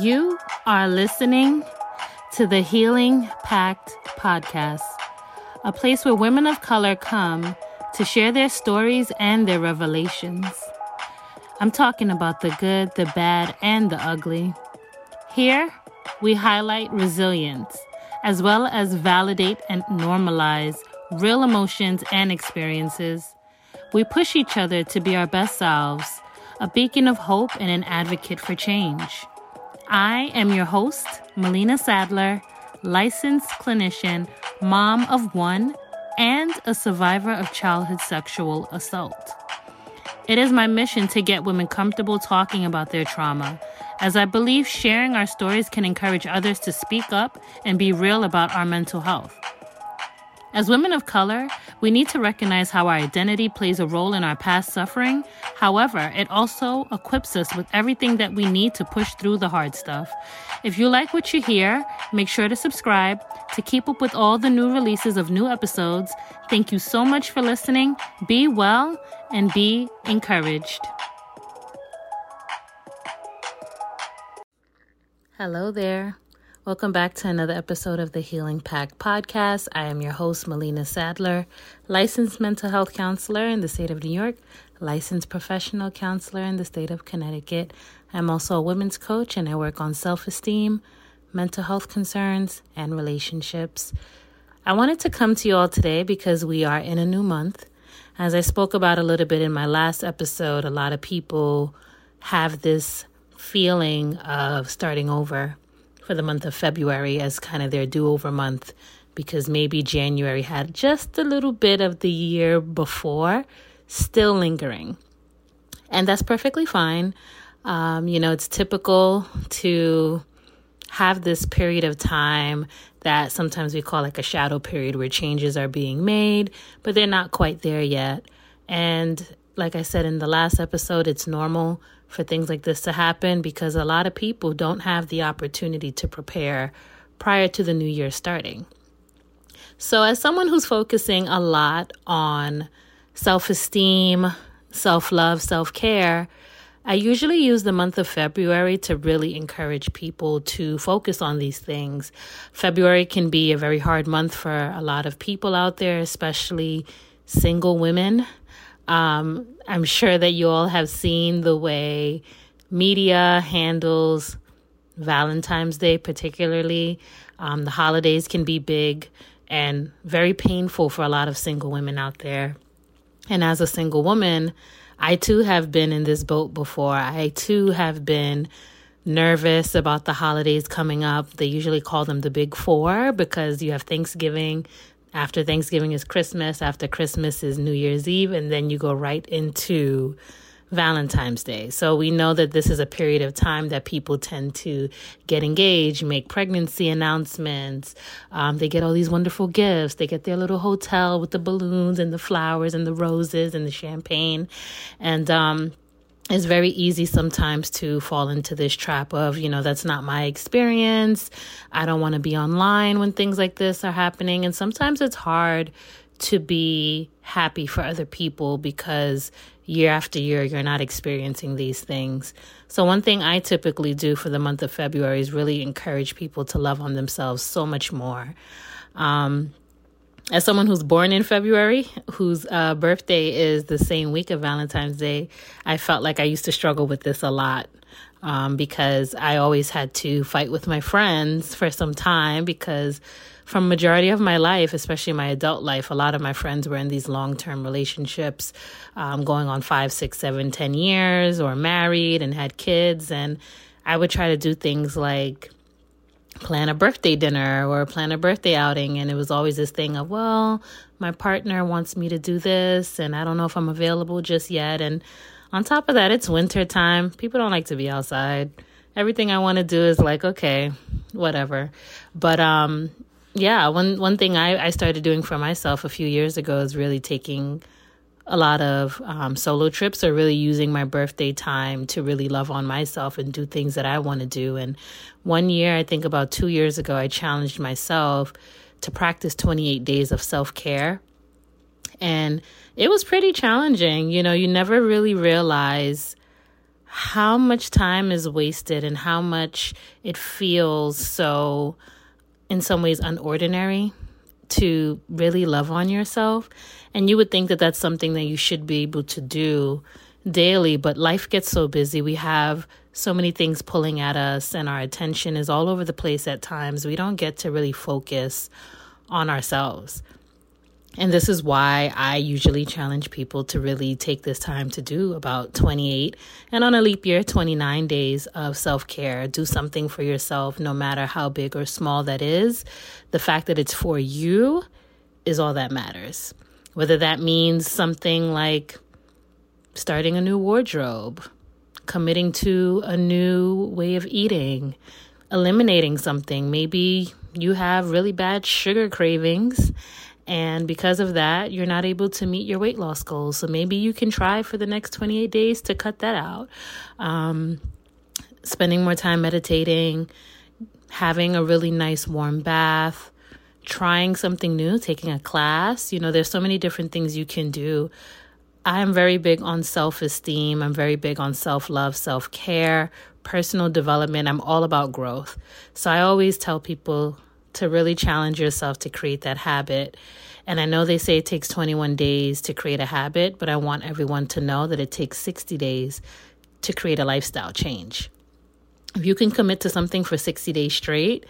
You are listening to the Healing Pact podcast, a place where women of color come to share their stories and their revelations. I'm talking about the good, the bad, and the ugly. Here, we highlight resilience as well as validate and normalize real emotions and experiences. We push each other to be our best selves, a beacon of hope and an advocate for change. I am your host, Melena Saddler, licensed clinician, mom of one, and a survivor of childhood sexual assault. It is my mission to get women comfortable talking about their trauma, as I believe sharing our stories can encourage others to speak up and be real about our mental health. As women of color, we need to recognize how our identity plays a role in our past suffering. However, it also equips us with everything that we need to push through the hard stuff. If you like what you hear, make sure to subscribe to keep up with all the new releases of new episodes. Thank you so much for listening. Be well and be encouraged. Hello there. Welcome back to another episode of the Healing Pack podcast. I am your host, Melena Saddler, licensed mental health counselor in the state of New York, licensed professional counselor in the state of Connecticut. I'm also a women's coach and I work on self esteem, mental health concerns, and relationships. I wanted to come to you all today because we are in a new month. As I spoke about a little bit in my last episode, a lot of people have this feeling of starting over for the month of February as kind of their do over month because maybe January had just a little bit of the year before still lingering. And that's perfectly fine. Um, you know, it's typical to have this period of time that sometimes we call like a shadow period where changes are being made, but they're not quite there yet. And like I said in the last episode, it's normal for things like this to happen because a lot of people don't have the opportunity to prepare prior to the new year starting. So, as someone who's focusing a lot on self esteem, self love, self care, I usually use the month of February to really encourage people to focus on these things. February can be a very hard month for a lot of people out there, especially single women. Um, I'm sure that you all have seen the way media handles Valentine's Day, particularly. Um, the holidays can be big and very painful for a lot of single women out there. And as a single woman, I too have been in this boat before. I too have been nervous about the holidays coming up. They usually call them the big four because you have Thanksgiving, after Thanksgiving is Christmas, after Christmas is New Year's Eve, and then you go right into Valentine's Day. So we know that this is a period of time that people tend to get engaged, make pregnancy announcements. Um, they get all these wonderful gifts. They get their little hotel with the balloons and the flowers and the roses and the champagne. And um, it's very easy sometimes to fall into this trap of, you know, that's not my experience. I don't want to be online when things like this are happening. And sometimes it's hard to be happy for other people because year after year you're not experiencing these things. So, one thing I typically do for the month of February is really encourage people to love on themselves so much more. Um, as someone who's born in February, whose uh, birthday is the same week of Valentine's Day, I felt like I used to struggle with this a lot um, because I always had to fight with my friends for some time because from majority of my life, especially my adult life, a lot of my friends were in these long term relationships, um, going on five, six, seven, ten years, or married and had kids, and I would try to do things like plan a birthday dinner or plan a birthday outing. And it was always this thing of, well, my partner wants me to do this, and I don't know if I'm available just yet. And on top of that, it's winter time. People don't like to be outside. Everything I want to do is like, okay, whatever. But um, yeah, one one thing I, I started doing for myself a few years ago is really taking a lot of um, solo trips or really using my birthday time to really love on myself and do things that I want to do. And one year, I think about two years ago, I challenged myself to practice 28 days of self care. And it was pretty challenging. You know, you never really realize how much time is wasted and how much it feels so, in some ways, unordinary to really love on yourself. And you would think that that's something that you should be able to do daily, but life gets so busy. We have so many things pulling at us, and our attention is all over the place at times. We don't get to really focus on ourselves. And this is why I usually challenge people to really take this time to do about 28 and on a leap year, 29 days of self care. Do something for yourself, no matter how big or small that is. The fact that it's for you is all that matters. Whether that means something like starting a new wardrobe, committing to a new way of eating, eliminating something. Maybe you have really bad sugar cravings and because of that, you're not able to meet your weight loss goals. So maybe you can try for the next 28 days to cut that out. Um, spending more time meditating, having a really nice warm bath, trying something new, taking a class. You know, there's so many different things you can do. I'm very big on self esteem. I'm very big on self love, self care, personal development. I'm all about growth. So I always tell people to really challenge yourself to create that habit. And I know they say it takes 21 days to create a habit, but I want everyone to know that it takes 60 days to create a lifestyle change. If you can commit to something for 60 days straight,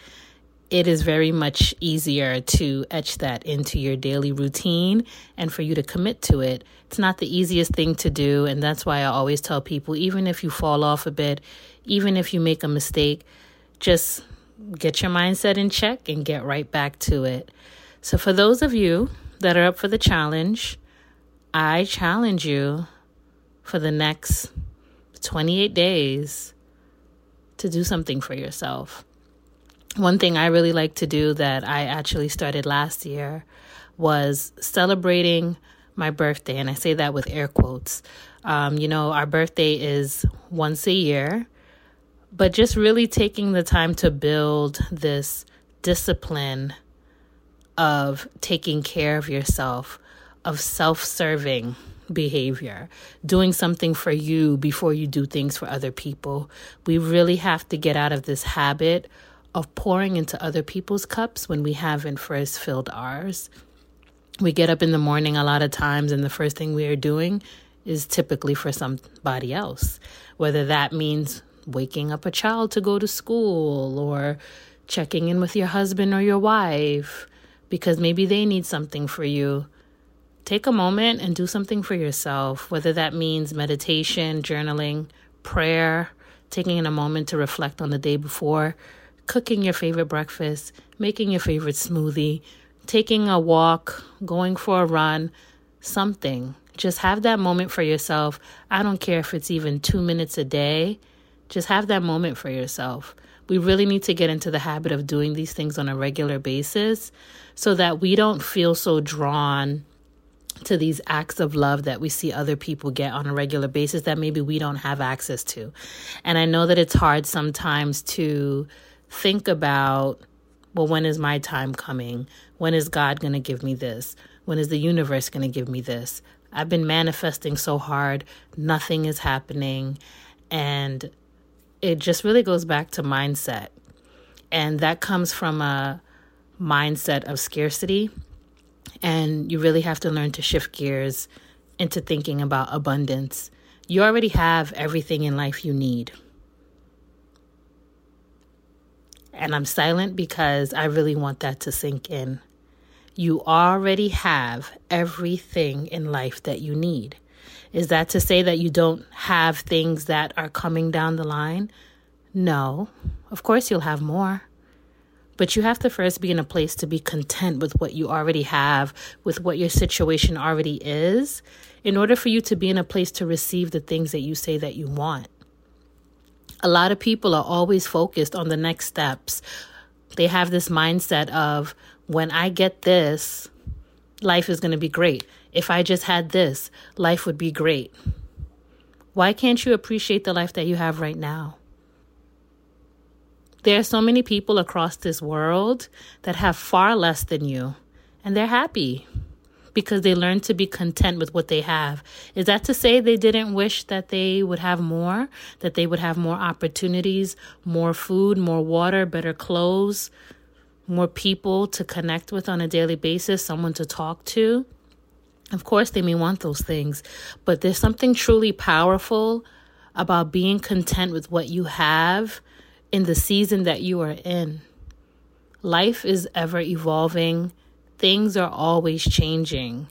it is very much easier to etch that into your daily routine and for you to commit to it. It's not the easiest thing to do, and that's why I always tell people even if you fall off a bit, even if you make a mistake, just get your mindset in check and get right back to it. So, for those of you that are up for the challenge, I challenge you for the next 28 days to do something for yourself. One thing I really like to do that I actually started last year was celebrating my birthday. And I say that with air quotes. Um, you know, our birthday is once a year but just really taking the time to build this discipline of taking care of yourself, of self serving behavior, doing something for you before you do things for other people. We really have to get out of this habit of pouring into other people's cups when we haven't first filled ours. We get up in the morning a lot of times, and the first thing we are doing is typically for somebody else, whether that means waking up a child to go to school or checking in with your husband or your wife because maybe they need something for you. Take a moment and do something for yourself, whether that means meditation, journaling, prayer, taking in a moment to reflect on the day before, cooking your favorite breakfast, making your favorite smoothie, taking a walk, going for a run, something. Just have that moment for yourself. I don't care if it's even two minutes a day just have that moment for yourself. We really need to get into the habit of doing these things on a regular basis so that we don't feel so drawn to these acts of love that we see other people get on a regular basis that maybe we don't have access to. And I know that it's hard sometimes to think about, well, when is my time coming? When is God going to give me this? When is the universe going to give me this? I've been manifesting so hard, nothing is happening. And it just really goes back to mindset. And that comes from a mindset of scarcity. And you really have to learn to shift gears into thinking about abundance. You already have everything in life you need. And I'm silent because I really want that to sink in. You already have everything in life that you need. Is that to say that you don't have things that are coming down the line? No. Of course, you'll have more. But you have to first be in a place to be content with what you already have, with what your situation already is, in order for you to be in a place to receive the things that you say that you want. A lot of people are always focused on the next steps. They have this mindset of, when I get this, life is going to be great. If I just had this, life would be great. Why can't you appreciate the life that you have right now? There are so many people across this world that have far less than you, and they're happy. because they learned to be content with what they have. Is that to say they didn't wish that they would have more, that they would have more opportunities, more food, more water, better clothes, more people to connect with on a daily basis, someone to talk to? Of course, they may want those things, but there's something truly powerful about being content with what you have in the season that you are in. Life is ever evolving, things are always changing.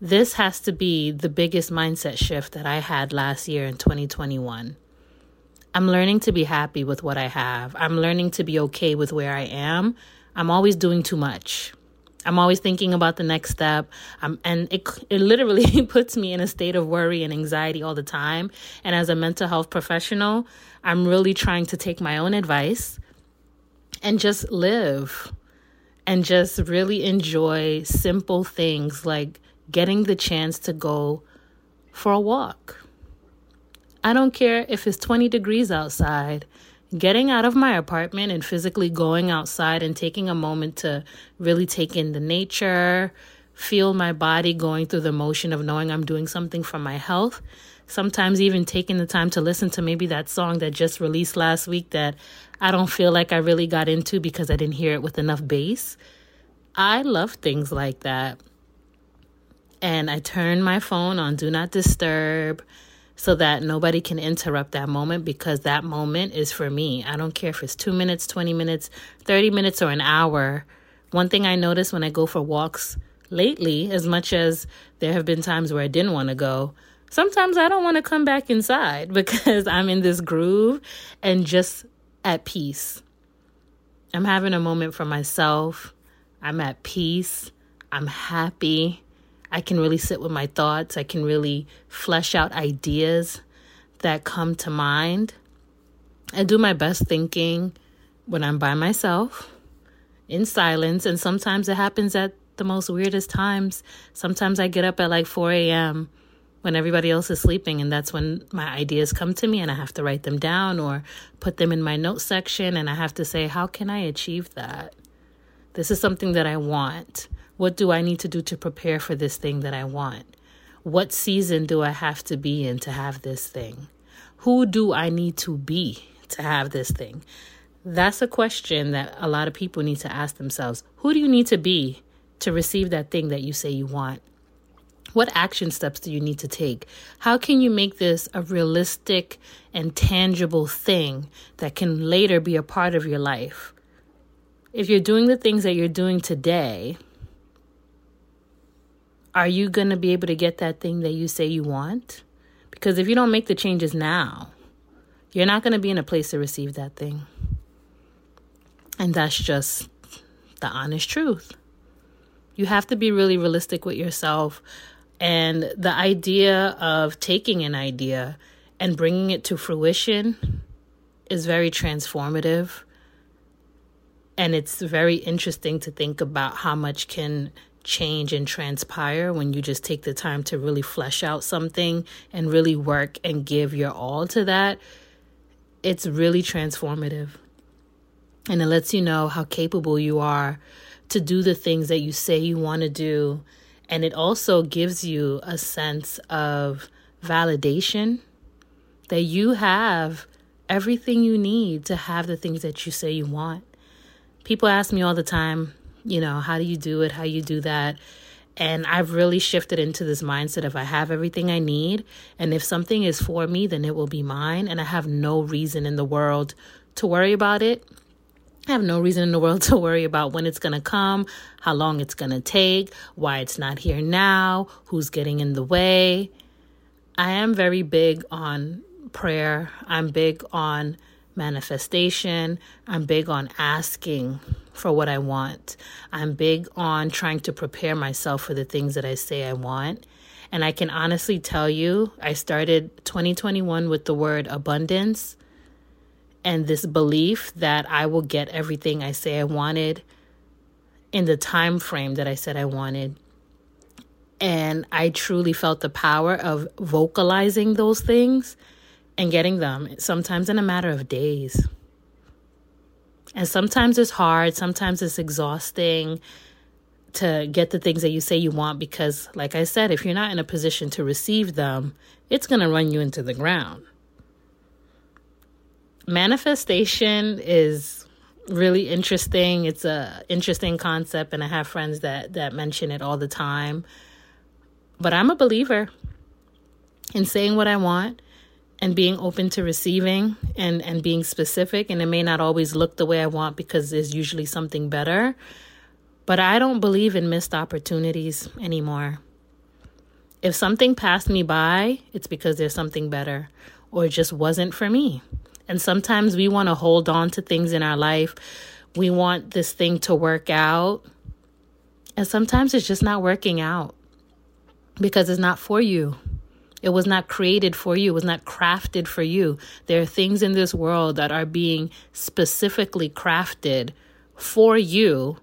This has to be the biggest mindset shift that I had last year in 2021. I'm learning to be happy with what I have. I'm learning to be okay with where I am. I'm always doing too much. I'm always thinking about the next step. Um, and it, it literally puts me in a state of worry and anxiety all the time. And as a mental health professional, I'm really trying to take my own advice and just live and just really enjoy simple things like getting the chance to go for a walk. I don't care if it's 20 degrees outside getting out of my apartment and physically going outside and taking a moment to really take in the nature, feel my body going through the motion of knowing I'm doing something for my health. Sometimes even taking the time to listen to maybe that song that just released last week that I don't feel like I really got into because I didn't hear it with enough bass. I love things like that. And I turn my phone on Do Not Disturb so that nobody can interrupt that moment because that moment is for me. I don't care if it's two minutes, 20 minutes, 30 minutes, or an hour. One thing I notice when I go for walks lately, as much as there have been times where I didn't want to go, sometimes I don't want to come back inside because I'm in this groove and just at peace. I'm having a moment for myself. I'm at peace. I'm happy. I can really sit with my thoughts. I can really flesh out ideas that come to mind. I do my best thinking when I'm by myself in silence, and sometimes it happens at the most weirdest times. Sometimes I get up at like 4 a.m. when everybody else is sleeping, and that's when my ideas come to me, and I have to write them down or put them in my note section, and I have to say, How can I achieve that? This is something that I want. What do I need to do to prepare for this thing that I want? What season do I have to be in to have this thing? Who do I need to be to have this thing? That's a question that a lot of people need to ask themselves. Who do you need to be to receive that thing that you say you want? What action steps do you need to take? How can you make this a realistic and tangible thing that can later be a part of your life? If you're doing the things that you're doing today, are you going to be able to get that thing that you say you want? Because if you don't make the changes now, you're not going to be in a place to receive that thing. And that's just the honest truth. You have to be really realistic with yourself. And the idea of taking an idea and bringing it to fruition is very transformative. And it's very interesting to think about how much can change and transpire when you just take the time to really flesh out something and really work and give your all to that, it's really transformative. And it lets you know how capable you are to do the things that you say you want to do. And it also gives you a sense of validation that you have everything you need to have the things that you say you want. People ask me all the time, you know, how do you do it? How you do that? And I've really shifted into this mindset of I have everything I need. And if something is for me, then it will be mine. And I have no reason in the world to worry about it. I have no reason in the world to worry about when it's going to come, how long it's going to take, why it's not here now, who's getting in the way. I am very big on prayer. I'm big on manifestation. I'm big on asking for what I want. I'm big on trying to prepare myself for the things that I say I want. And I can honestly tell you, I started 2021 with the word abundance and this belief that I will get everything I say I wanted in the time frame that I said I wanted. And I truly felt the power of vocalizing those things and getting them, sometimes in a matter of days. And sometimes it's hard, sometimes it's exhausting to get the things that you say you want because, like I said, if you're not in a position to receive them, it's going to run you into the ground. Manifestation is really interesting. It's a interesting concept and I have friends that that mention it all the time. But I'm a believer in saying what I want and being open to receiving and and being specific and it may not always look the way I want because there's usually something better. But I don't believe in missed opportunities anymore. If something passed me by, it's because there's something better or it just wasn't for me. And sometimes we want to hold on to things in our life. We want this thing to work out. And sometimes it's just not working out because it's not for you. It was not created for you. It was not crafted for you. There are things in this world that are being specifically crafted for you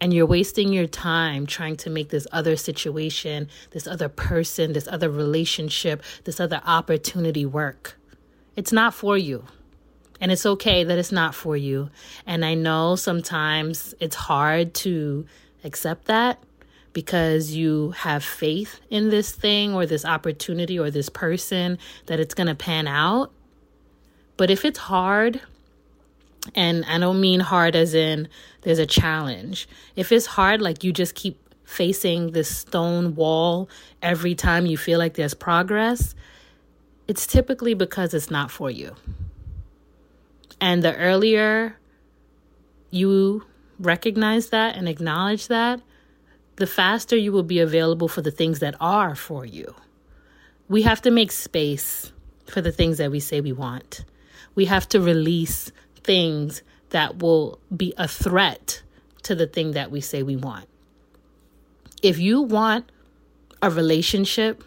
and you're wasting your time trying to make this other situation, this other person, this other relationship, this other opportunity work. It's not for you. And it's okay that it's not for you. And I know sometimes it's hard to accept that because you have faith in this thing or this opportunity or this person that it's going to pan out. But if it's hard, and I don't mean hard as in there's a challenge. If it's hard, like you just keep facing this stone wall every time you feel like there's progress, it's typically because it's not for you. And the earlier you recognize that and acknowledge that, the faster you will be available for the things that are for you. We have to make space for the things that we say we want. We have to release things that will be a threat to the thing that we say we want. If you want a relationship,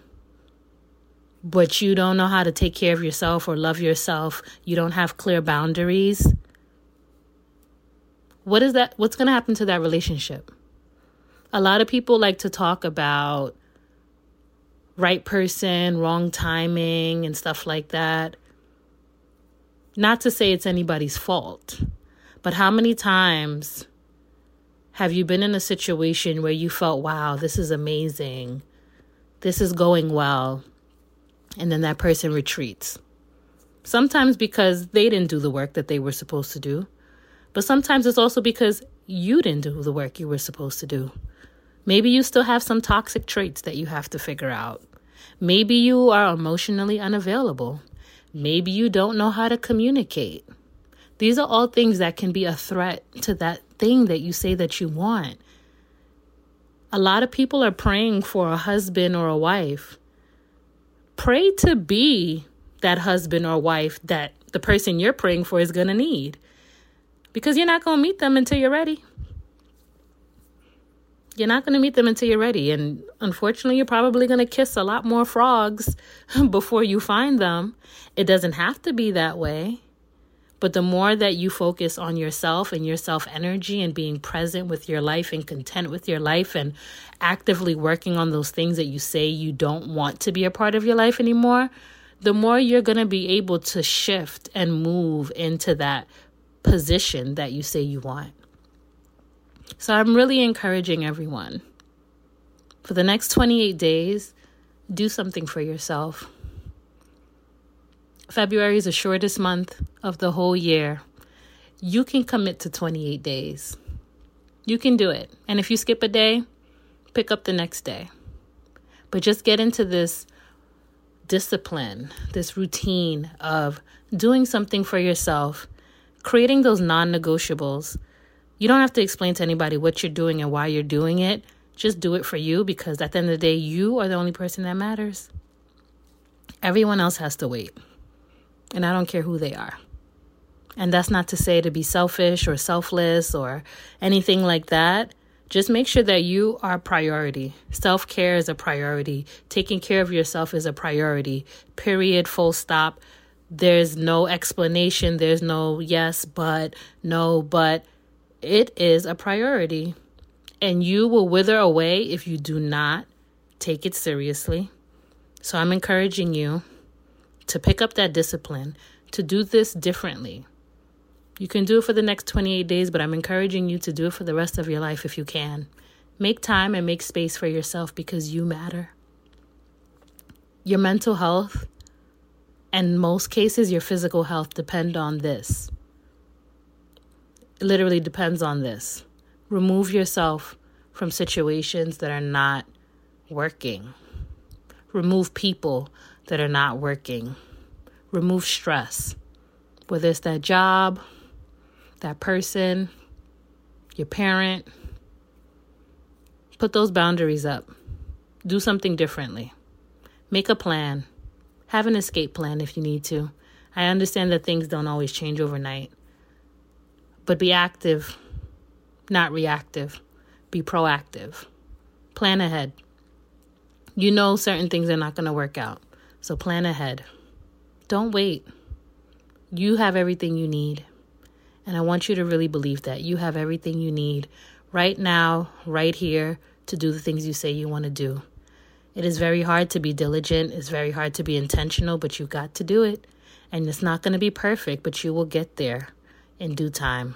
but you don't know how to take care of yourself or love yourself, you don't have clear boundaries, what is that what's going to happen to that relationship? A lot of people like to talk about right person, wrong timing and stuff like that. Not to say it's anybody's fault, but how many times have you been in a situation where you felt, wow, this is amazing, this is going well, and then that person retreats? Sometimes because they didn't do the work that they were supposed to do, but sometimes it's also because you didn't do the work you were supposed to do. Maybe you still have some toxic traits that you have to figure out. Maybe you are emotionally unavailable. Maybe you don't know how to communicate. These are all things that can be a threat to that thing that you say that you want. A lot of people are praying for a husband or a wife. Pray to be that husband or wife that the person you're praying for is going to need because you're not going to meet them until you're ready. You're not going to meet them until you're ready. And unfortunately, you're probably going to kiss a lot more frogs before you find them. It doesn't have to be that way. But the more that you focus on yourself and your self energy and being present with your life and content with your life and actively working on those things that you say you don't want to be a part of your life anymore, the more you're going to be able to shift and move into that position that you say you want. So I'm really encouraging everyone for the next 28 days, do something for yourself. February is the shortest month of the whole year. You can commit to 28 days. You can do it. And if you skip a day, pick up the next day. But just get into this discipline, this routine of doing something for yourself, creating those non negotiables you don't have to explain to anybody what you're doing and why you're doing it. Just do it for you because at the end of the day, you are the only person that matters. Everyone else has to wait. And I don't care who they are. And that's not to say to be selfish or selfless or anything like that. Just make sure that you are a priority. Self care is a priority. Taking care of yourself is a priority. Period. Full stop. There's no explanation. There's no yes, but, no, but it is a priority. And you will wither away if you do not take it seriously. So I'm encouraging you to pick up that discipline, to do this differently. You can do it for the next 28 days, but I'm encouraging you to do it for the rest of your life if you can. Make time and make space for yourself because you matter. Your mental health and most cases your physical health depend on this. It literally depends on this. Remove yourself from situations that are not working. Remove people that are not working. Remove stress, whether it's that job, that person, your parent. Put those boundaries up. Do something differently. Make a plan. Have an escape plan if you need to. I understand that things don't always change overnight. But be active, not reactive. Be proactive. Plan ahead. You know certain things are not going to work out. So plan ahead. Don't wait. You have everything you need. And I want you to really believe that. You have everything you need right now, right here, to do the things you say you want to do. It is very hard to be diligent, it's very hard to be intentional, but you've got to do it. And it's not going to be perfect, but you will get there in due time.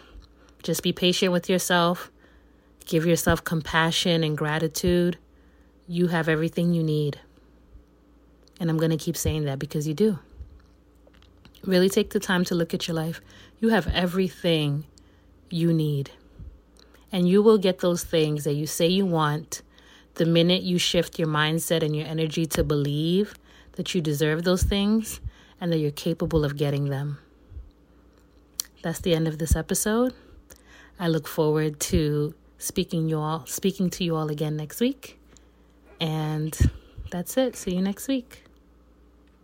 Just be patient with yourself. Give yourself compassion and gratitude. You have everything you need. And I'm going to keep saying that because you do. Really take the time to look at your life. You have everything you need. And you will get those things that you say you want the minute you shift your mindset and your energy to believe that you deserve those things and that you're capable of getting them. That's the end of this episode. I look forward to speaking you all speaking to you all again next week. And that's it. See you next week.